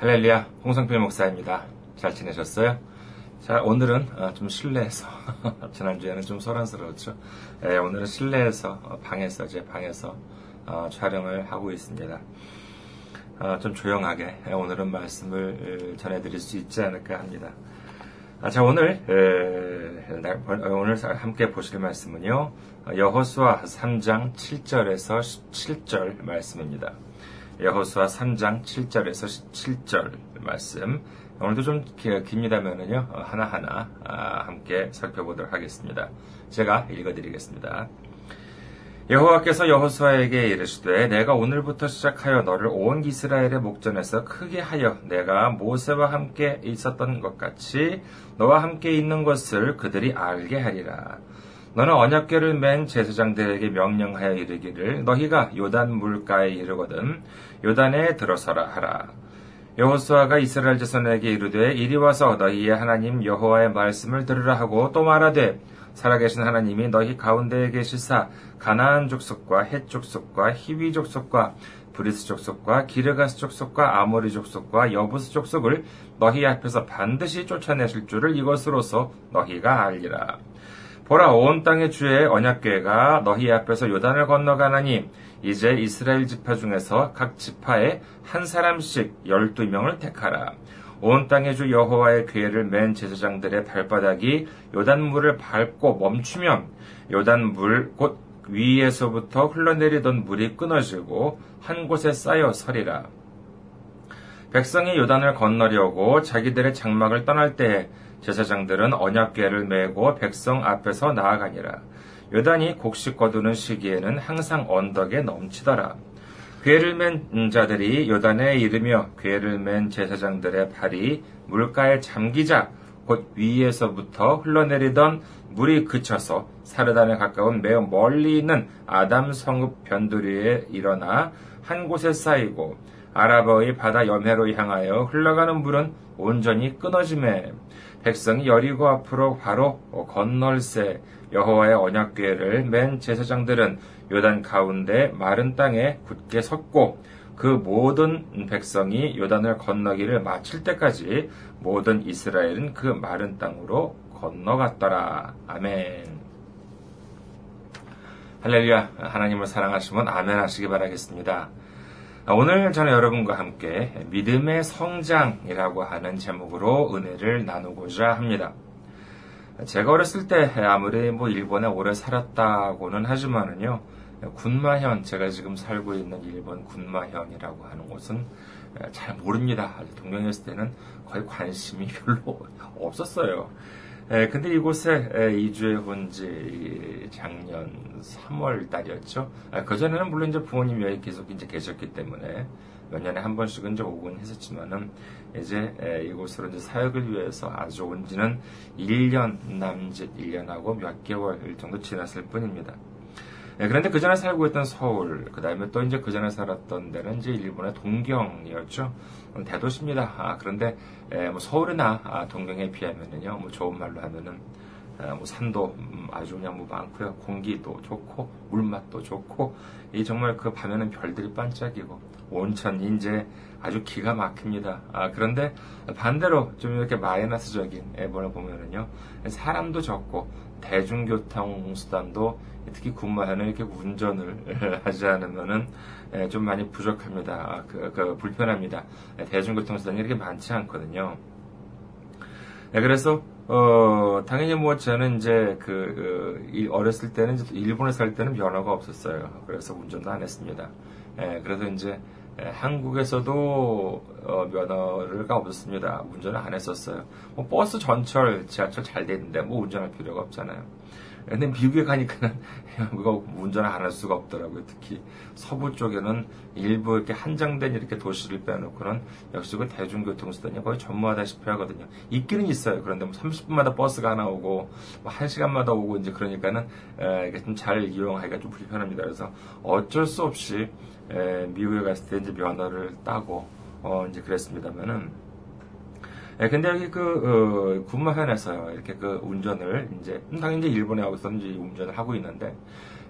할렐루야, 홍성필 목사입니다. 잘 지내셨어요? 자, 오늘은 어, 좀 실내에서, 지난주에는 좀 소란스러웠죠. 예, 오늘은 실내에서, 어, 방에서, 제 방에서 어, 촬영을 하고 있습니다. 어, 좀 조용하게 예, 오늘은 말씀을 전해드릴 수 있지 않을까 합니다. 아, 자, 오늘, 에, 오늘 함께 보실 말씀은요, 여호수아 3장 7절에서 17절 말씀입니다. 여호수아 3장 7절에서 17절 말씀. 오늘도 좀 깁니다면은요 하나하나 아, 함께 살펴보도록 하겠습니다. 제가 읽어드리겠습니다. 여호와께서 여호수아에게 이르시되 내가 오늘부터 시작하여 너를 온 이스라엘의 목전에서 크게 하여 내가 모세와 함께 있었던 것 같이 너와 함께 있는 것을 그들이 알게 하리라. 너는 언약궤를 멘 제사장들에게 명령하여 이르기를 너희가 요단 물가에 이르거든 요단에 들어서라 하라. 여호수아가 이스라엘 자손에게 이르되 이리 와서 너희의 하나님 여호와의 말씀을 들으라 하고 또 말하되 살아계신 하나님이 너희 가운데에 계시사 가나안 족속과 헷 족속과 히위 족속과 브리스 족속과 기르가스 족속과 아모리 족속과 여부스 족속을 너희 앞에서 반드시 쫓아내실 줄을 이것으로서 너희가 알리라. 보라 온 땅의 주의 언약궤가 너희 앞에서 요단을 건너가나니 이제 이스라엘 지파 중에서 각 지파에 한 사람씩 열두 명을 택하라. 온 땅의 주 여호와의 궤를 맨 제사장들의 발바닥이 요단 물을 밟고 멈추면 요단 물 곧 위에서부터 흘러내리던 물이 끊어지고 한 곳에 쌓여 서리라. 백성이 요단을 건너려고 자기들의 장막을 떠날 때에 제사장들은 언약궤를 메고 백성 앞에서 나아가니라. 요단이 곡식 거두는 시기에는 항상 언덕에 넘치더라. 괴를 맨 자들이 요단에 이르며 괴를 맨 제사장들의 발이 물가에 잠기자 곧 위에서부터 흘러내리던 물이 그쳐서 사르단에 가까운 매우 멀리 있는 아담 성읍 변두리에 일어나 한 곳에 쌓이고 아라버의 바다 염해로 향하여 흘러가는 물은 온전히 끊어짐에 백성이 여리고 앞으로 바로 건널새 여호와의 언약궤를 맨 제사장들은 요단 가운데 마른 땅에 굳게 섰고 그 모든 백성이 요단을 건너기를 마칠 때까지 모든 이스라엘은 그 마른 땅으로 건너갔더라. 아멘. 할렐루야. 하나님을 사랑하시면 아멘 하시기 바라겠습니다. 오늘 저는 여러분과 함께 믿음의 성장이라고 하는 제목으로 은혜를 나누고자 합니다. 제가 어렸을 때 아무리 뭐 일본에 오래 살았다고는 하지만은요, 군마현, 제가 지금 살고 있는 일본 군마현이라고 하는 곳은 잘 모릅니다. 동경에 있을 때는 거의 관심이 별로 없었어요. 근데 이곳에 이주해 온지 작년 3월 달이었죠. 아, 그 전에는 물론 이제 부모님이 여기 계속 이제 계셨기 때문에 몇 년에 한 번씩은 이제 오곤 했었지만은 이제 이곳으로 이제 사역을 위해서 아주 온 지는 1년 남짓 1년하고 몇 개월 정도 지났을 뿐입니다. 그런데 그 전에 살고 있던 서울, 그 다음에 또 이제 그 전에 살았던 데는 이제 일본의 동경이었죠. 대도시입니다. 아, 그런데 뭐 서울이나 아, 동경에 비하면은요, 뭐 좋은 말로 하면은 뭐 산도 음, 아주 그냥 뭐 많고요. 공기도 좋고 물맛도 좋고 이 정말 그 밤에는 별들이 반짝이고 온천이 이제 아주 기가 막힙니다. 아, 그런데 반대로 좀 이렇게 마이너스적인 앨범을 보면은요, 사람도 적고 대중교통 수단도 특히 군마현은 이렇게 운전을 하지 않으면은 좀 많이 부족합니다. 아, 그, 그 불편합니다. 대중교통 수단이 이렇게 많지 않거든요. 네, 그래서 어, 당연히 뭐 저는 이제 그, 그 어렸을 때는 일본에 살 때는 면허가 없었어요. 그래서 운전도 안 했습니다. 예, 그래서 이제 한국에서도 어, 면허가 없었습니다. 운전을 안 했었어요. 뭐 버스, 전철, 지하철 잘 되는데 뭐 운전할 필요가 없잖아요. 근데 미국에 가니까는 이거 운전을 안 할 수가 없더라고요. 특히 서부 쪽에는 일부 이렇게 한정된 이렇게 도시를 빼놓고는 역시 그 대중교통 수단이 거의 전무하다시피 하거든요. 있기는 있어요. 그런데 뭐 30분마다 버스가 하나 오고 뭐 1시간마다 오고 이제 그러니까는 이게 좀 잘 이용하기가 좀 불편합니다. 그래서 어쩔 수 없이 에, 미국에 갔을 때 이제 면허를 따고 어, 이제 그랬습니다만은 예, 근데 여기 그, 어, 군마현에서 이렇게 그 운전을 이제, 당연히 이제 일본에 와서 이제 운전을 하고 있는데,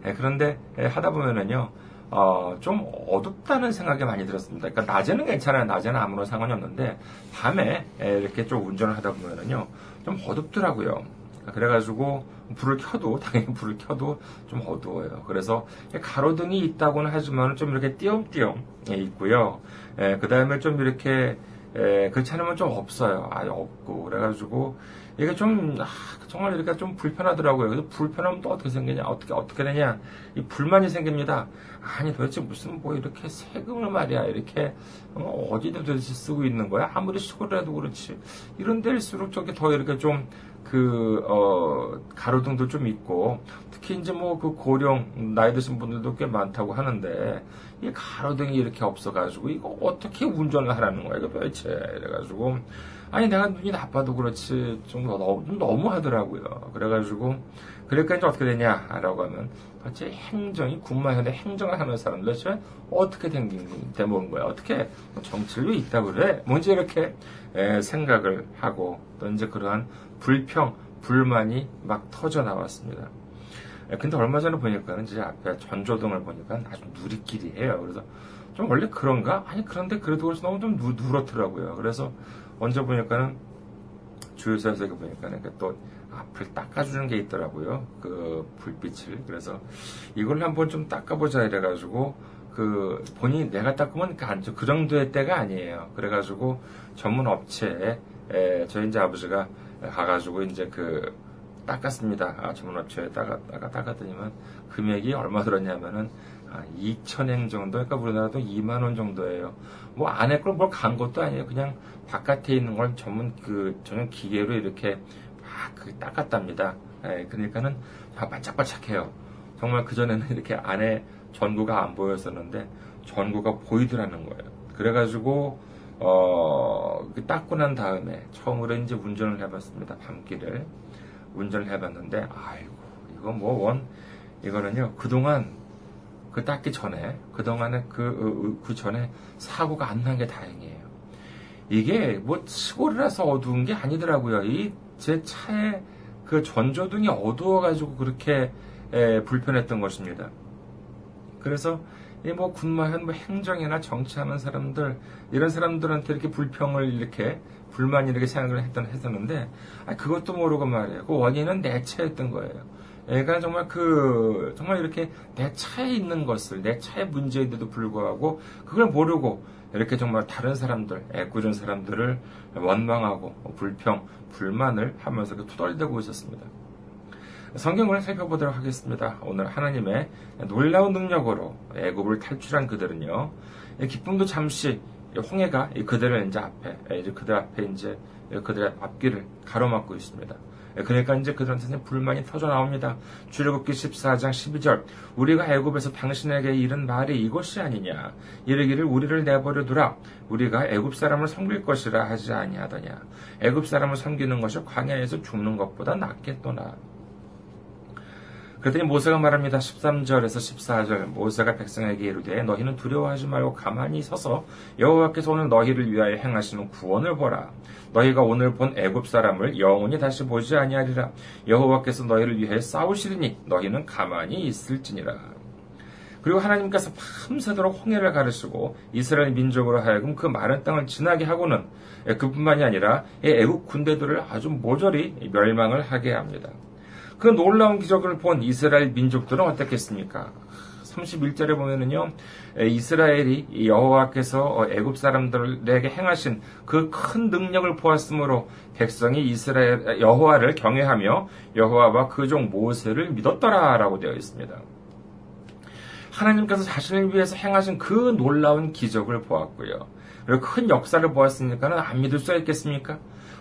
예, 그런데 예, 하다 보면은요, 어, 좀 어둡다는 생각이 많이 들었습니다. 그러니까 낮에는 괜찮아요. 낮에는 아무런 상관이 없는데 밤에 이렇게 좀 운전을 하다 보면은요 좀 어둡더라고요. 그래가지고 불을 켜도 당연히 불을 켜도 좀 어두워요. 그래서 가로등이 있다고는 하지만 좀 이렇게 띄엄띄엄 있고요. 그 다음에 좀 이렇게 그렇지 않으면 좀 없어요. 아예 없고 그래가지고 이게 좀 아, 정말 이렇게 좀 불편하더라고요. 그래서 불편하면 또 어떻게 생기냐? 어떻게 어떻게 되냐? 이 불만이 생깁니다. 아니 도대체 무슨 뭐 이렇게 세금을 말이야 이렇게 어, 어디다 도대체 쓰고 있는 거야? 아무리 시골이라도 그렇지 이런 데일수록 저게 더 이렇게 좀 그, 어, 가로등도 좀 있고, 특히 이제 뭐 그 고령, 나이 드신 분들도 꽤 많다고 하는데, 이 가로등이 이렇게 없어가지고, 이거 어떻게 운전을 하라는 거야, 이거 도대체. 이래가지고, 아니, 내가 눈이 나빠도 그렇지, 좀 너무, 너무 하더라고요. 그래가지고, 그러니까 이제 어떻게 되냐라고 하면, 도대체 행정이, 군마현대 행정을 하는 사람들 도대체 어떻게 된, 된먹은 거야? 어떻게 정치를 왜 있다 그래? 뭔지 이렇게 에, 생각을 하고, 또 이제 그러한 불평, 불만이 막 터져 나왔습니다. 근데 얼마 전에 보니까는 이제 앞에 전조등을 보니까 아주 누리끼리해요. 그래서 좀 원래 그런가? 아니 그런데 그래도 그래서 너무 좀 누, 누렇더라고요. 그래서 언제 보니까는 주유소에서 보니까 는 또 앞을 닦아주는 게 있더라고요. 그 불빛을. 그래서 이걸 한번 좀 닦아보자 이래가지고 그 본인이 내가 닦으면 그, 그 정도의 때가 아니에요. 그래가지고 전문 업체에 저희 이제 아버지가 가가지고 이제 그 닦았습니다. 아, 전문 업체에 닦아, 닦아, 닦았더니만 금액이 얼마 들었냐면은 아, 2천행 정도, 그러니까 우리나라도 2만 원 정도예요. 뭐 안에 걸 뭘 간 것도 아니에요. 그냥 바깥에 있는 걸 전문 그 전용 기계로 이렇게 막그 닦았답니다. 예, 그러니까는 다 반짝반짝해요. 정말 그 전에는 이렇게 안에 전구가 안 보였었는데 전구가 보이더라는 거예요. 그래가지고 어, 그 닦고 난 다음에 처음으로 이제 운전을 해봤습니다. 밤길을 운전을 해봤는데 아이고 이거 뭐 원 이거는요 그동안 그 닦기 전에 그동안에 그, 그, 그 전에 사고가 안 난 게 다행이에요. 이게 뭐 시골이라서 어두운 게 아니더라고요. 이 제 차에 그 전조등이 어두워가지고 그렇게 에, 불편했던 것입니다. 그래서 뭐 군마현 뭐 행정이나 정치하는 사람들 이런 사람들한테 이렇게 불평을 이렇게 불만 이렇게 생각을 했던 했었는데 아, 그것도 모르고 말이에요. 그 원인은 내 차였던 거예요. 애가 정말 그 정말 이렇게 내 차에 있는 것을 내 차의 문제인데도 불구하고 그걸 모르고 이렇게 정말 다른 사람들 애꿎은 사람들을 원망하고 불평 불만을 하면서 투덜대고 있었습니다. 성경을 살펴보도록 하겠습니다. 오늘 하나님의 놀라운 능력으로 애굽을 탈출한 그들은요, 기쁨도 잠시 홍해가 그들을 이제 앞에 이제 그들 앞에 이제 그들의 앞길을 가로막고 있습니다. 그러니까 이제 그들한테는 불만이 터져 나옵니다. 출애굽기 14장 12절 우리가 애굽에서 당신에게 이른 말이 이것이 아니냐 이르기를 우리를 내버려 두라 우리가 애굽 사람을 섬길 것이라 하지 아니하더냐 애굽 사람을 섬기는 것이 광야에서 죽는 것보다 낫겠도나 그랬더니 모세가 말합니다. 13절에서 14절 모세가 백성에게 이르되 너희는 두려워하지 말고 가만히 서서 여호와께서 오늘 너희를 위하여 행하시는 구원을 보라. 너희가 오늘 본 애굽 사람을 영원히 다시 보지 아니하리라. 여호와께서 너희를 위해 싸우시리니 너희는 가만히 있을지니라. 그리고 하나님께서 밤새도록 홍해를 가르시고 이스라엘 민족으로 하여금 그 마른 땅을 지나게 하고는 그뿐만이 아니라 애굽 군대들을 아주 모조리 멸망을 하게 합니다. 그 놀라운 기적을 본 이스라엘 민족들은 어떻겠습니까? 31절에 보면은요, 이스라엘이 여호와께서 어, 애굽 사람들에게 행하신 그 큰 능력을 보았으므로 백성이 이스라엘 여호와를 경외하며 여호와와 그 종 모세를 믿었더라라고 되어 있습니다. 하나님께서 자신을 위해서 행하신 그 놀라운 기적을 보았고요. 그리고 큰 역사를 보았으니까는 안 믿을 수 있겠습니까?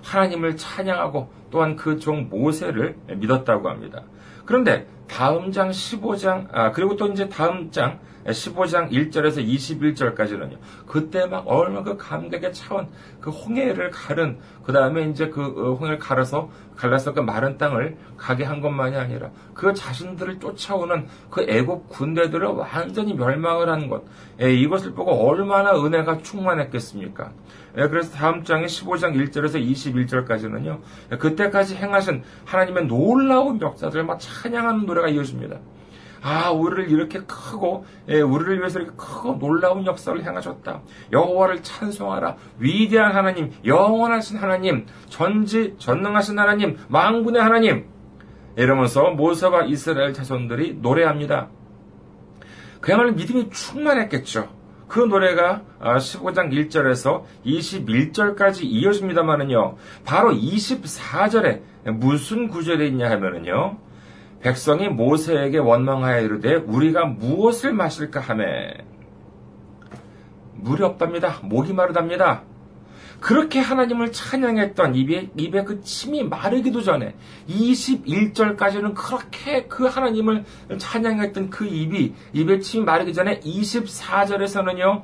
하나님을 찬양하고 또한 그 종 모세를 믿었다고 합니다. 그런데 다음 장 15장, 아, 그리고 또 이제 다음 장 15장 1절에서 21절까지는요. 그때 막 얼마 그 감격에 차온 그 홍해를 가른, 그 다음에 이제 그 어, 홍해를 갈아서, 갈라서 그 마른 땅을 가게 한 것만이 아니라 그 자신들을 쫓아오는 그 애국 군대들을 완전히 멸망을 한 것. 예, 이것을 보고 얼마나 은혜가 충만했겠습니까? 예, 그래서 다음 장의 15장 1절에서 21절까지는요. 예, 그때까지 행하신 하나님의 놀라운 역사들을 막 찬양하는 노래가 이어집니다. 아, 우리를 이렇게 크고, 예, 우리를 위해서 이렇게 크고 놀라운 역사를 행하셨다. 여호와를 찬송하라. 위대한 하나님, 영원하신 하나님, 전지, 전능하신 하나님, 망군의 하나님. 이러면서 모세와 이스라엘 자손들이 노래합니다. 그야말로 믿음이 충만했겠죠. 그 노래가 15장 아, 1절에서 21절까지 이어집니다만은요. 바로 24절에 무슨 구절이 있냐 하면은요. 백성이 모세에게 원망하여 이르되 우리가 무엇을 마실까 하매 물이 없답니다. 목이 마르답니다. 그렇게 하나님을 찬양했던 입에, 입에 그 침이 마르기도 전에 21절까지는 그렇게 그 하나님을 찬양했던 그 입이 입에 침이 마르기 전에 24절에서는요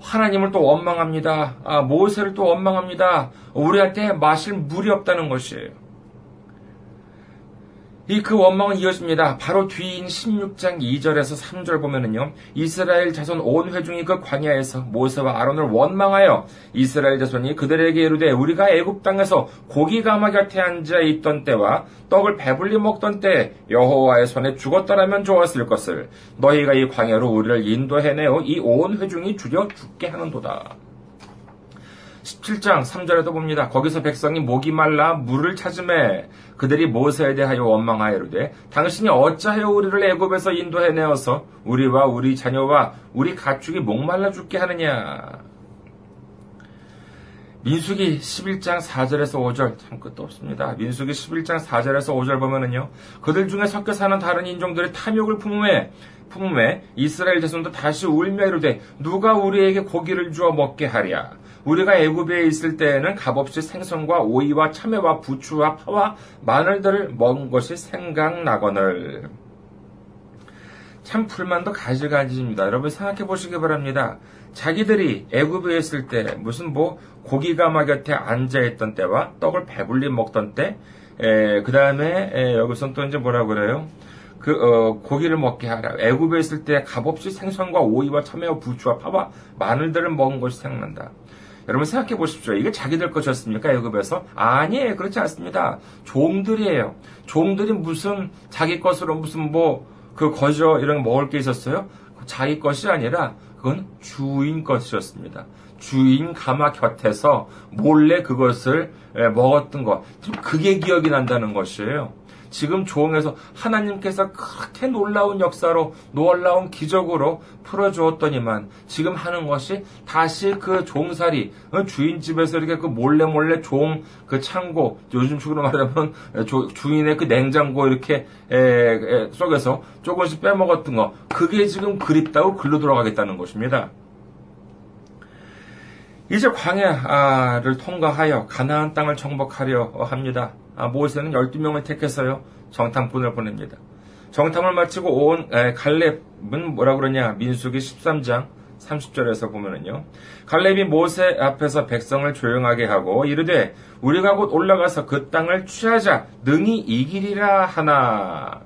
하나님을 또 원망합니다. 아, 모세를 또 원망합니다. 우리한테 마실 물이 없다는 것이에요. 이 그 원망은 이어집니다. 바로 뒤인 16장 2절에서 3절 보면은요. 이스라엘 자손 온 회중이 그 광야에서 모세와 아론을 원망하여 이스라엘 자손이 그들에게 이르되 우리가 애굽 땅에서 고기 가마 곁에 앉아 있던 때와 떡을 배불리 먹던 때 여호와의 손에 죽었더라면 좋았을 것을 너희가 이 광야로 우리를 인도해내어 이 온 회중이 죽여 죽게 하는도다. 17장 3절에도 봅니다. 거기서 백성이 목이 말라 물을 찾음에 그들이 모세에 대하여 원망하여르되 당신이 어찌하여 우리를 애굽에서 인도해 내어서 우리와 우리 자녀와 우리 가축이 목말라 죽게 하느냐. 민수기 11장 4절에서 5절 참 끝도 없습니다. 민수기 11장 4절에서 5절 보면은요. 그들 중에 섞여 사는 다른 인종들의 탐욕을 품음에 품음에 이스라엘 자손도 다시 울며 이르되 누가 우리에게 고기를 주어 먹게 하랴. 우리가 애굽에 있을 때에는 값없이 생선과 오이와 참외와 부추와 파와 마늘들을 먹은 것이 생각나거늘. 참 불만도 가지가지입니다. 여러분 생각해 보시기 바랍니다. 자기들이 애굽에 있을 때 무슨 뭐 고기가 마 곁에 앉아 있던 때와 떡을 배불리 먹던 때, 그 다음에 여기서 또 이제 뭐라 그래요? 그 어, 고기를 먹게 하라. 애굽에 있을 때 값없이 생선과 오이와 참외와 부추와 파와 마늘들을 먹은 것이 생각난다. 여러분 생각해 보십시오. 이게 자기들 것이었습니까? 애굽에서? 아니에요. 그렇지 않습니다. 종들이에요. 종들이 무슨 자기 것으로 무슨 뭐 그 거저 이런 거 먹을 게 있었어요? 자기 것이 아니라 그건 주인 것이었습니다. 주인 가마 곁에서 몰래 그것을 먹었던 것. 그게 기억이 난다는 것이에요. 지금 조응에서 하나님께서 그렇게 놀라운 역사로 놀라운 기적으로 풀어주었더니만 지금 하는 것이 다시 그 종살이 어, 주인 집에서 이렇게 그 몰래 몰래 종 그 창고 요즘 식으로 말하면 주인의 그 냉장고 이렇게 속에서 조금씩 빼먹었던 거 그게 지금 그립다고 글로 돌아가겠다는 것입니다. 이제 광야를 통과하여 가나안 땅을 정복하려 합니다. 아, 모세는 12명을 택해서요. 정탐꾼을 보냅니다. 정탐을 마치고 온 에, 갈렙은 뭐라 그러냐? 민수기 13장 30절에서 보면은요. 갈렙이 모세 앞에서 백성을 조용하게 하고 이르되 우리가 곧 올라가서 그 땅을 취하자 능히 이기리라 하나.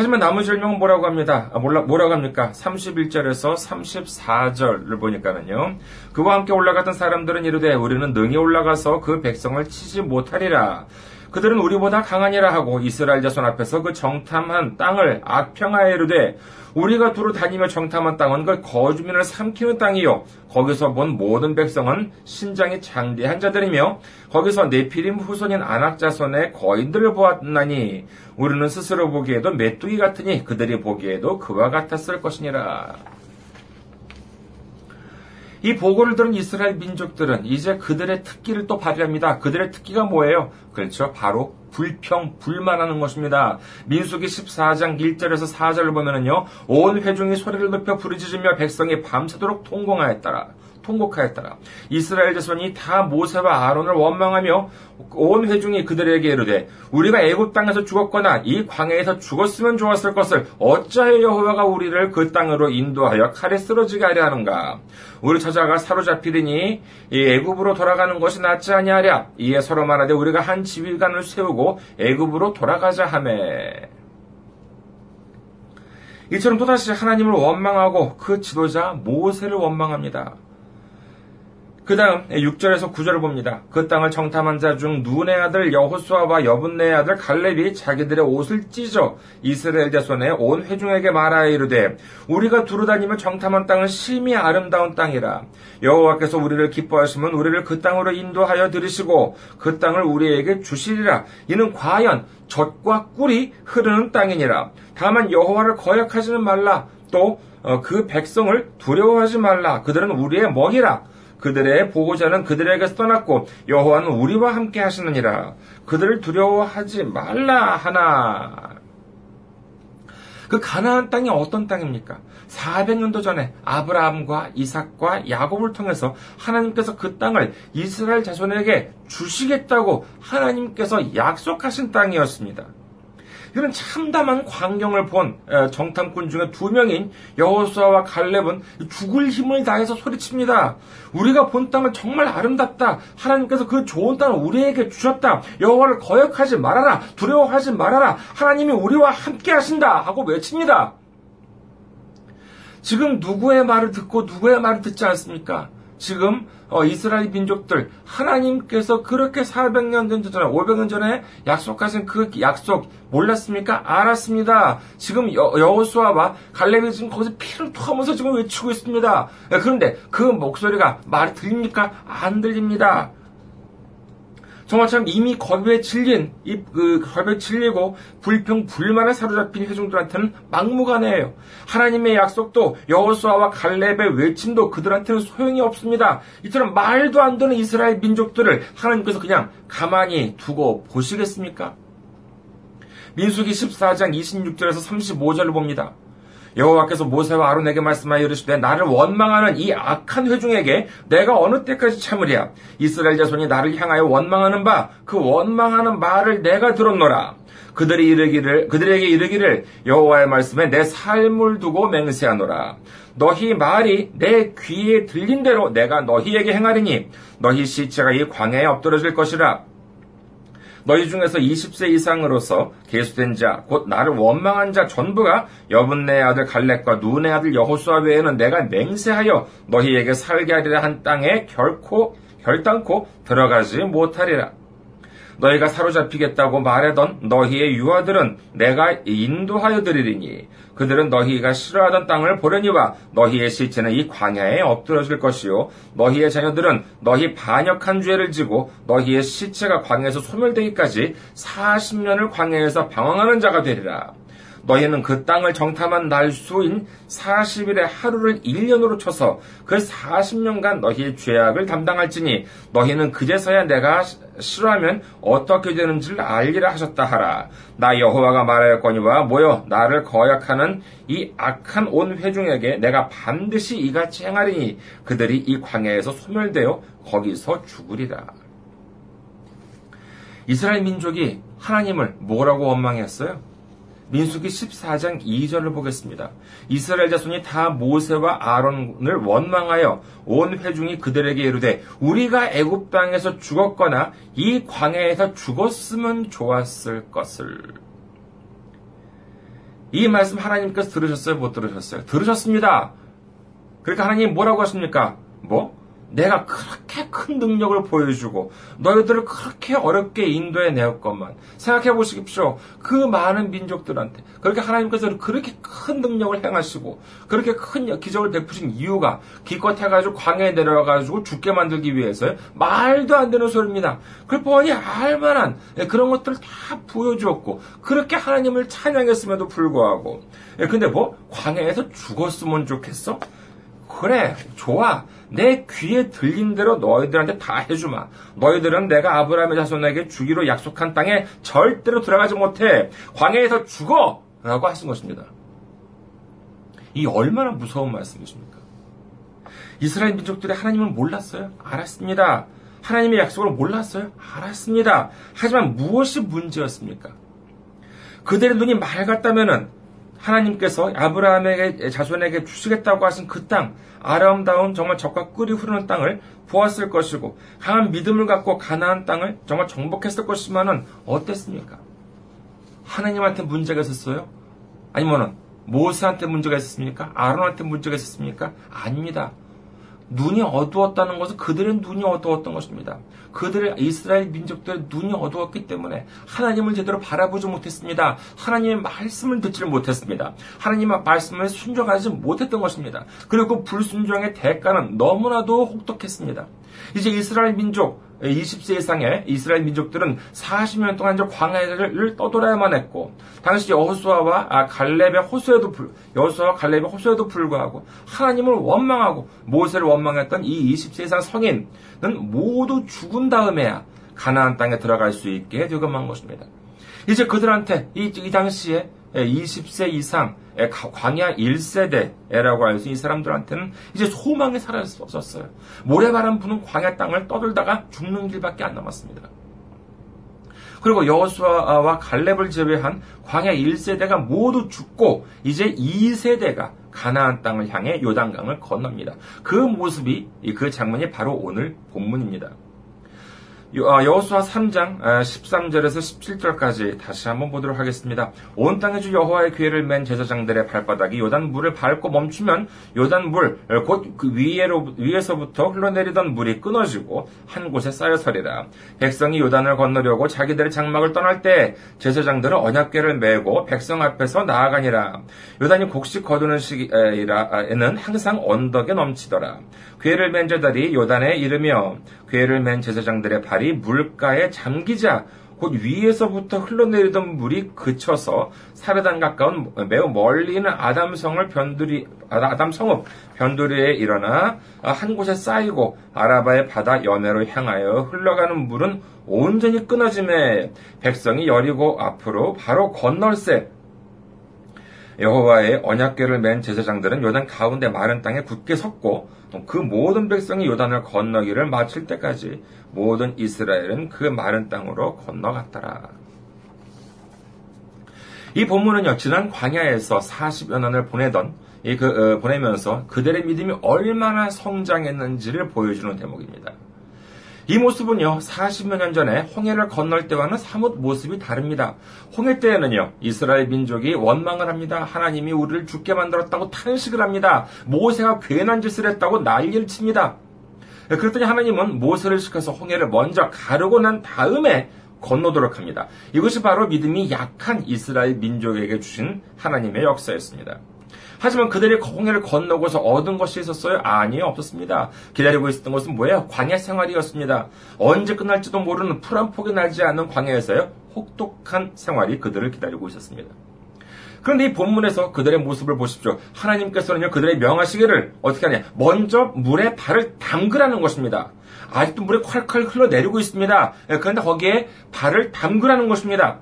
하지만 나머지 설명은 뭐라고 합니다. 아, 몰라, 뭐라고 합니까? 31절에서 34절을 보니까는요. 그와 함께 올라갔던 사람들은 이르되 우리는 능히 올라가서 그 백성을 치지 못하리라. 그들은 우리보다 강하니라 하고 이스라엘 자손 앞에서 그 정탐한 땅을 악평하에 이르되 우리가 두루 다니며 정탐한 땅은 그 거주민을 삼키는 땅이요 거기서 본 모든 백성은 신장이 장대한 자들이며 거기서 네피림 후손인 안악 자손의 거인들을 보았나니 우리는 스스로 보기에도 메뚜기 같으니 그들이 보기에도 그와 같았을 것이니라. 이 보고를 들은 이스라엘 민족들은 이제 그들의 특기를 또 발휘합니다. 그들의 특기가 뭐예요? 그렇죠. 바로 불평, 불만하는 것입니다. 민수기 14장 1절에서 4절을 보면은요, 온 회중이 소리를 높여 부르짖으며 백성이 밤새도록 통공하였더라. 통곡하였더라. 이스라엘 자손이 다 모세와 아론을 원망하며 온 회중이 그들에게 이르되 우리가 애굽 땅에서 죽었거나 이 광야에서 죽었으면 좋았을 것을 어찌하여 여호와가 우리를 그 땅으로 인도하여 칼에 쓰러지게 하려 하는가? 우리 찾아가 사로잡히리니 이 애굽으로 돌아가는 것이 낫지 아니하랴. 이에 서로 말하되 우리가 한 지휘관을 세우고 애굽으로 돌아가자 하매. 이처럼 또다시 하나님을 원망하고 그 지도자 모세를 원망합니다. 그 다음 6절에서 9절을 봅니다. 그 땅을 정탐한 자 중 눈의 아들 여호수아와 여분네의 아들 갈렙이 자기들의 옷을 찢어 이스라엘 자손의 온 회중에게 말하여 이르되 우리가 두루다니며 정탐한 땅은 심히 아름다운 땅이라. 여호와께서 우리를 기뻐하시면 우리를 그 땅으로 인도하여 들으시고 그 땅을 우리에게 주시리라. 이는 과연 젖과 꿀이 흐르는 땅이니라. 다만 여호와를 거역하지는 말라. 또그 어, 백성을 두려워하지 말라. 그들은 우리의 먹이라 그들의 보호자는 그들에게서 떠났고 여호와는 우리와 함께 하시느니라. 그들을 두려워하지 말라 하나. 그 가나안 땅이 어떤 땅입니까? 400년도 전에 아브라함과 이삭과 야곱을 통해서 하나님께서 그 땅을 이스라엘 자손에게 주시겠다고 하나님께서 약속하신 땅이었습니다. 이런 참담한 광경을 본 정탐꾼 중에 두 명인 여호수아와 갈렙은 죽을 힘을 다해서 소리칩니다. 우리가 본 땅은 정말 아름답다. 하나님께서 그 좋은 땅을 우리에게 주셨다. 여호와를 거역하지 말아라. 두려워하지 말아라. 하나님이 우리와 함께 하신다. 하고 외칩니다. 지금 누구의 말을 듣고 누구의 말을 듣지 않습니까? 지금 어, 이스라엘 민족들 하나님께서 그렇게 400년 전에 500년 전에 약속하신 그 약속 몰랐습니까? 알았습니다. 지금 여, 여호수아와 갈렙이 지금 거기서 피를 토하면서 지금 외치고 있습니다. 예, 그런데 그 목소리가 말이 들립니까? 안 들립니다. 정말 참 이미 겁에 질린 그 겁에 질리고 불평 불만에 사로잡힌 회중들한테는 막무가내예요. 하나님의 약속도 여호수아와 갈렙의 외침도 그들한테는 소용이 없습니다. 이처럼 말도 안 되는 이스라엘 민족들을 하나님께서 그냥 가만히 두고 보시겠습니까? 민수기 14장 26절에서 35절을 봅니다. 여호와께서 모세와 아론에게 말씀하여 이르시되 나를 원망하는 이 악한 회중에게 내가 어느 때까지 참으랴? 이스라엘 자손이 나를 향하여 원망하는 바 그 원망하는 말을 내가 들었노라. 그들이 이르기를 그들에게 이르기를 여호와의 말씀에 내 삶을 두고 맹세하노라. 너희 말이 내 귀에 들린 대로 내가 너희에게 행하리니 너희 시체가 이 광야에 엎드러질 것이라 너희 중에서 20세 이상으로서 계수된 자, 곧 나를 원망한 자 전부가 여분네 아들 갈렙과 눈의 아들 여호수아 외에는 내가 맹세하여 너희에게 살게 하리라 한 땅에 결코 결단코 들어가지 못하리라. 너희가 사로잡히겠다고 말하던 너희의 유아들은 내가 인도하여 드리리니 그들은 너희가 싫어하던 땅을 보려니와 너희의 시체는 이 광야에 엎드러질 것이요 너희의 자녀들은 너희 반역한 죄를 지고 너희의 시체가 광야에서 소멸되기까지 40년을 광야에서 방황하는 자가 되리라. 너희는 그 땅을 정탐한 날 수인 40일의 하루를 1년으로 쳐서 그 40년간 너희의 죄악을 담당할지니 너희는 그제서야 내가 싫어하면 어떻게 되는지를 알리라 하셨다 하라. 나 여호와가 말하였거니와 모여 나를 거역하는 이 악한 온 회중에게 내가 반드시 이같이 행하리니 그들이 이 광야에서 소멸되어 거기서 죽으리라. 이스라엘 민족이 하나님을 뭐라고 원망했어요? 민수기 14장 2절을 보겠습니다. 이스라엘 자손이 다 모세와 아론을 원망하여 온 회중이 그들에게 이르되 우리가 애굽 땅에서 죽었거나 이 광야에서 죽었으면 좋았을 것을. 이 말씀 하나님께서 들으셨어요? 못 들으셨어요? 들으셨습니다. 그러니까 하나님 뭐라고 하십니까? 뭐? 내가 그렇게 큰 능력을 보여주고 너희들을 그렇게 어렵게 인도해 내었건만 생각해 보십시오. 그 많은 민족들한테 그렇게 하나님께서 그렇게 큰 능력을 행하시고 그렇게 큰 기적을 베푸신 이유가 기껏 해가지고 광야에 내려가가지고 죽게 만들기 위해서요. 말도 안 되는 소리입니다. 그 뻔히 알만한 그런 것들을 다 보여주었고 그렇게 하나님을 찬양했음에도 불구하고 예, 근데 뭐 광야에서 죽었으면 좋겠어? 그래, 좋아. 내 귀에 들린 대로 너희들한테 다 해주마. 너희들은 내가 아브라함의 자손에게 주기로 약속한 땅에 절대로 들어가지 못해. 광야에서 죽어! 라고 하신 것입니다. 이 얼마나 무서운 말씀이십니까? 이스라엘 민족들이 하나님을 몰랐어요? 알았습니다. 하나님의 약속을 몰랐어요? 알았습니다. 하지만 무엇이 문제였습니까? 그들의 눈이 맑았다면은 하나님께서 아브라함에게 자손에게 주시겠다고 하신 그 땅, 아름다운 정말 적과 꿀이 흐르는 땅을 보았을 것이고 강한 믿음을 갖고 가나안 땅을 정말 정복했을 것이면은 어땠습니까? 하나님한테 문제가 있었어요? 아니면은 모세한테 문제가 있었습니까? 아론한테 문제가 있었습니까? 아닙니다. 눈이 어두웠다는 것은 그들의 눈이 어두웠던 것입니다. 그들의 이스라엘 민족들의 눈이 어두웠기 때문에 하나님을 제대로 바라보지 못했습니다. 하나님의 말씀을 듣지를 못했습니다. 하나님의 말씀을 순종하지 못했던 것입니다. 그리고 그 불순종의 대가는 너무나도 혹독했습니다. 이제 이스라엘 민족 20세 이상의 이스라엘 민족들은 40년 동안 광야를 떠돌아야만 했고 당시 여호수아와 아, 갈렙의 호수에도 여호수아와 갈렙의 호수에도 불구하고 하나님을 원망하고 모세를 원망했던 이 20세 이상 성인은 모두 죽은 다음에야 가나안 땅에 들어갈 수 있게 되고만 것입니다. 이제 그들한테 이, 이 당시에 20세 이상 광야 1세대라고 할 수 있는 이 사람들한테는 이제 소망이 사라졌었어요. 모래바람 부는 광야 땅을 떠돌다가 죽는 길밖에 안 남았습니다. 그리고 여호수아와 갈렙을 제외한 광야 1세대가 모두 죽고 이제 2세대가 가나안 땅을 향해 요단강을 건넙니다. 그 모습이 그 장면이 바로 오늘 본문입니다. 아, 여호수아 3장 13절에서 아, 17절까지 다시 한번 보도록 하겠습니다. 온 땅에 주 여호와의 괴를 맨 제사장들의 발바닥이 요단 물을 밟고 멈추면 요단 물곧 그 위에로 위에서부터 흘러내리던 물이 끊어지고 한 곳에 쌓여서리라. 백성이 요단을 건너려고 자기들의 장막을 떠날 때 제사장들은 언약궤를 메고 백성 앞에서 나아가니라. 요단이 곡식 거두는 시기에는 항상 언덕에 넘치더라. 괴를 맨 자들이 요단에 이르며 괴를 맨 제사장들의 발이 물가에 잠기자 곧 위에서부터 흘러내리던 물이 그쳐서 사르단 가까운 매우 멀리 있는 아담성을 변두리 아담 성읍 변두리에 일어나 한 곳에 쌓이고 아라바의 바다 연해로 향하여 흘러가는 물은 온전히 끊어짐에 백성이 여리고 앞으로 바로 건널새 여호와의 언약궤를 맨 제사장들은 요단 가운데 마른 땅에 굳게 섰고 그 모든 백성이 요단을 건너기를 마칠 때까지 모든 이스라엘은 그 마른 땅으로 건너갔더라. 이 본문은요, 지난 광야에서 40여 년을 보내던, 그, 어, 보내면서 그들의 믿음이 얼마나 성장했는지를 보여주는 대목입니다. 이 모습은요, 40여 년 전에 홍해를 건널 때와는 사뭇 모습이 다릅니다. 홍해 때에는요, 이스라엘 민족이 원망을 합니다. 하나님이 우리를 죽게 만들었다고 탄식을 합니다. 모세가 괜한 짓을 했다고 난리를 칩니다. 그랬더니 하나님은 모세를 시켜서 홍해를 먼저 가르고 난 다음에 건너도록 합니다. 이것이 바로 믿음이 약한 이스라엘 민족에게 주신 하나님의 역사였습니다. 하지만 그들이 홍해를 건너고서 얻은 것이 있었어요? 아니요, 없었습니다. 기다리고 있었던 것은 뭐예요? 광야 생활이었습니다. 언제 끝날지도 모르는 풀 한 폭이 나지 않는 광야에서요, 혹독한 생활이 그들을 기다리고 있었습니다. 그런데 이 본문에서 그들의 모습을 보십시오. 하나님께서는요, 그들의 명하시기를 어떻게 하냐. 먼저 물에 발을 담그라는 것입니다. 아직도 물에 콸콸 흘러내리고 있습니다. 예, 그런데 거기에 발을 담그라는 것입니다.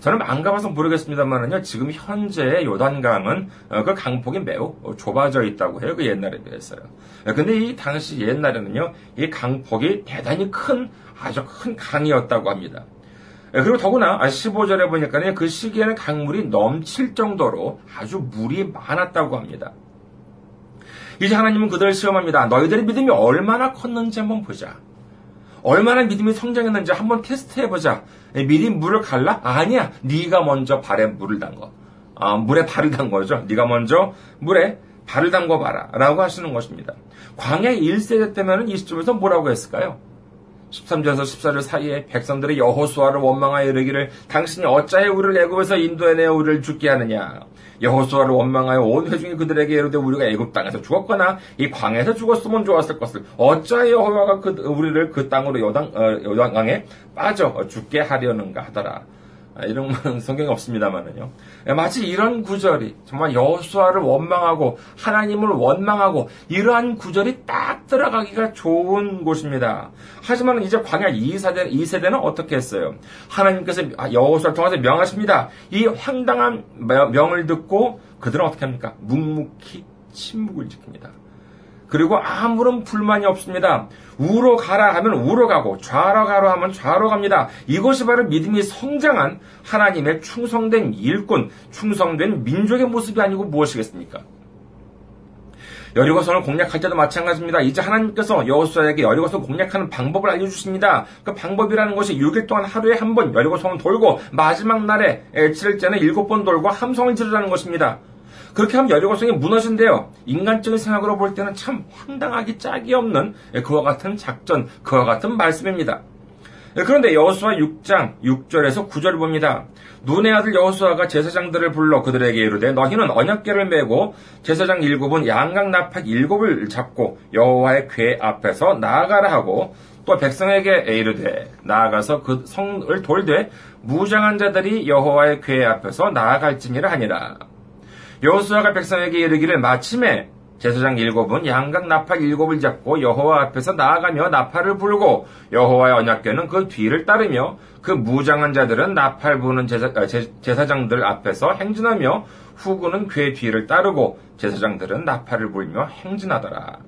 저는 안 가봐서 모르겠습니다만은요, 지금 현재 요단강은 어, 그 강폭이 매우 좁아져 있다고 해요. 그 옛날에 비해서요. 어, 근데 이 당시 옛날에는요, 이 강폭이 대단히 큰, 아주 큰 강이었다고 합니다. 어, 그리고 더구나 15절에 보니까 그 시기에는 강물이 넘칠 정도로 아주 물이 많았다고 합니다. 이제 하나님은 그들을 시험합니다. 너희들의 믿음이 얼마나 컸는지 한번 보자. 얼마나 믿음이 성장했는지 한번 테스트해보자. 미리 물을 갈라? 아니야. 네가 먼저 발에 물을 담궈. 아, 물에 발을 담궈죠. 네가 먼저 물에 발을 담궈봐라. 라고 하시는 것입니다. 광야 1세대 때면은 이 시점에서 뭐라고 했을까요? 13절에서 14절 사이에 백성들의 여호수아를 원망하여 이르기를 당신이 어찌하여 우리를 애굽에서 인도해내어 우리를 죽게 하느냐? 여호수아를 원망하여 온 회중이 그들에게 이르되 우리가 애굽 땅에서 죽었거나 이 광에서 죽었으면 좋았을 것을 어찌하여 여호와가 그, 우리를 그 땅으로 요단 어, 요단강에 빠져 죽게 하려는가 하더라. 아, 이런 건 성경에 없습니다만은요. 예, 마치 이런 구절이 정말 여호수아를 원망하고 하나님을 원망하고 이러한 구절이 딱 들어가기가 좋은 곳입니다. 하지만 이제 광야 2세대, 2세대는 어떻게 했어요? 하나님께서 여호수아를 통해서 명하십니다. 이 황당한 명을 듣고 그들은 어떻게 합니까? 묵묵히 침묵을 지킵니다. 그리고 아무런 불만이 없습니다. 우로 가라 하면 우로 가고 좌로 가라 하면 좌로 갑니다. 이것이 바로 믿음이 성장한 하나님의 충성된 일꾼, 충성된 민족의 모습이 아니고 무엇이겠습니까? 여리고성을 공략할 때도 마찬가지입니다. 이제 하나님께서 여호수아에게 여리고성 공략하는 방법을 알려주십니다. 그 방법이라는 것이 6일 동안 하루에 한 번 여리고성을 돌고 마지막 날에 7일째는 7번 돌고 함성을 지르라는 것입니다. 그렇게 하면 여리고성이 무너진대요. 인간적인 생각으로 볼 때는 참 황당하기 짝이 없는 그와 같은 작전, 그와 같은 말씀입니다. 그런데 여호수아 6장 6절에서 9절을 봅니다. 눈의 아들 여호수아가 제사장들을 불러 그들에게 이르되 너희는 언약궤를 메고 제사장 일곱은 양각 나팔 일곱을 잡고 여호와의 궤 앞에서 나아가라 하고 또 백성에게 이르되 나아가서 그 성을 돌되 무장한 자들이 여호와의 궤 앞에서 나아갈지니라 하니라. 여호수아가 백성에게 이르기를 마침에 제사장 일곱은 양각 나팔 일곱을 잡고 여호와 앞에서 나아가며 나팔을 불고 여호와의 언약궤는 그 뒤를 따르며 그 무장한 자들은 나팔 부는 제사, 아, 제사 장들 앞에서 행진하며 후구는 궤 뒤를 따르고 제사장들은 나팔을 불며 행진하더라.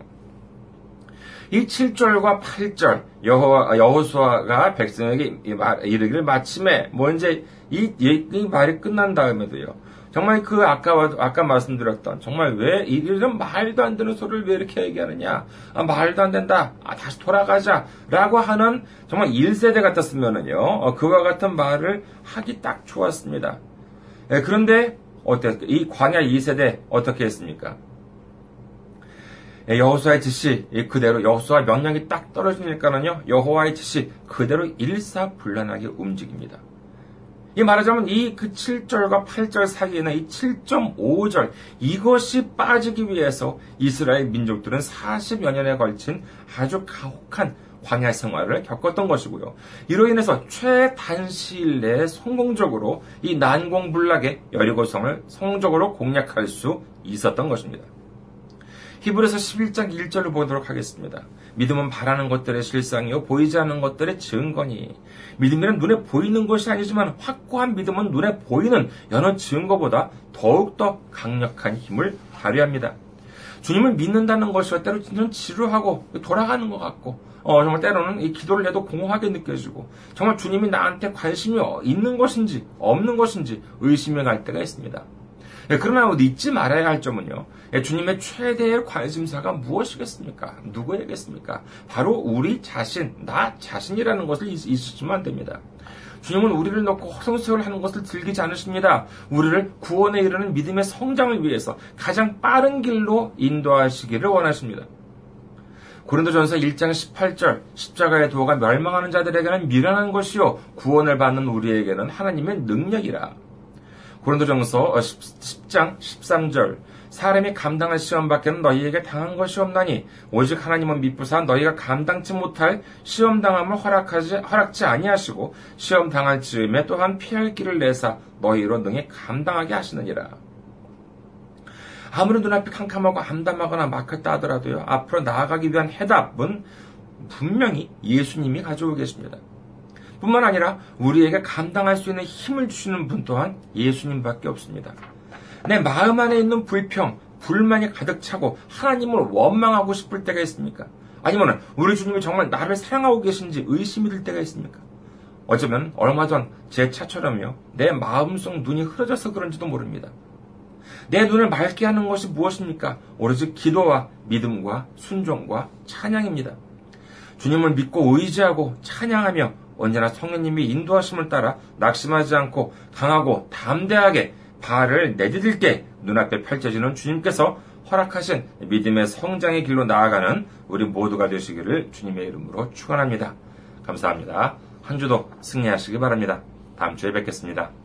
이 7절과 8절 여호와 여호수아가 백성에게 이르기를 마침에 뭐 이제 이, 이 말이 끝난 다음에도요. 정말 그 아까 아까 말씀드렸던 정말 왜 이런 말도 안 되는 소리를 왜 이렇게 얘기하느냐 아, 말도 안 된다 아, 다시 돌아가자라고 하는 정말 1세대 같았으면은요 어, 그와 같은 말을 하기 딱 좋았습니다. 예, 그런데 어때 이 광야 2세대 어떻게 했습니까? 예, 여호수아의 지시 그대로 여호수아 명령이 딱 떨어지니까는요 여호와의 지시 그대로 일사불란하게 움직입니다. 이 말하자면 이 그 7절과 8절 사이에는 이 7.5절 이것이 빠지기 위해서 이스라엘 민족들은 40여 년에 걸친 아주 가혹한 광야 생활을 겪었던 것이고요. 이로 인해서 최단시일 내에 성공적으로 이 난공불락의 여리고성을 성공적으로 공략할 수 있었던 것입니다. 히브리서 11장 1절을 보도록 하겠습니다. 믿음은 바라는 것들의 실상이요 보이지 않는 것들의 증거니 믿음이란 눈에 보이는 것이 아니지만 확고한 믿음은 눈에 보이는 여러 증거보다 더욱더 강력한 힘을 발휘합니다. 주님을 믿는다는 것이 때로는 지루하고 돌아가는 것 같고 어, 정말 때로는 이 기도를 해도 공허하게 느껴지고 정말 주님이 나한테 관심이 있는 것인지 없는 것인지 의심이 갈 때가 있습니다. 예, 그러나 잊지 말아야 할 점은요. 예, 주님의 최대의 관심사가 무엇이겠습니까? 누구에겠습니까? 바로 우리 자신, 나 자신이라는 것을 잊으시면 안 됩니다. 주님은 우리를 넣고 허송세월 하는 것을 즐기지 않으십니다. 우리를 구원에 이르는 믿음의 성장을 위해서 가장 빠른 길로 인도하시기를 원하십니다. 고린도전서 1장 18절 십자가의 도가 멸망하는 자들에게는 미련한 것이요 구원을 받는 우리에게는 하나님의 능력이라. 고린도전서 10장 13절 사람이 감당할 시험밖에는 너희에게 당한 것이 없나니 오직 하나님은 미쁘사 너희가 감당치 못할 시험 당함을 허락하지 허락지 아니하시고 시험 당할 즈음에 또한 피할 길을 내사 너희로 능히 감당하게 하시느니라. 아무리 눈앞이 캄캄하고 암담하거나 막혔다 하더라도요 앞으로 나아가기 위한 해답은 분명히 예수님이 가지고 계십니다. 뿐만 아니라 우리에게 감당할 수 있는 힘을 주시는 분 또한 예수님밖에 없습니다. 내 마음 안에 있는 불평, 불만이 가득 차고 하나님을 원망하고 싶을 때가 있습니까? 아니면 우리 주님이 정말 나를 사랑하고 계신지 의심이 들 때가 있습니까? 어쩌면 얼마 전 제 차처럼요, 내 마음속 눈이 흐려져서 그런지도 모릅니다. 내 눈을 맑게 하는 것이 무엇입니까? 오로지 기도와 믿음과 순종과 찬양입니다. 주님을 믿고 의지하고 찬양하며 언제나 성령님이 인도하심을 따라 낙심하지 않고 강하고 담대하게 발을 내디딜 때 눈앞에 펼쳐지는 주님께서 허락하신 믿음의 성장의 길로 나아가는 우리 모두가 되시기를 주님의 이름으로 축원합니다. 감사합니다. 한 주도 승리하시기 바랍니다. 다음 주에 뵙겠습니다.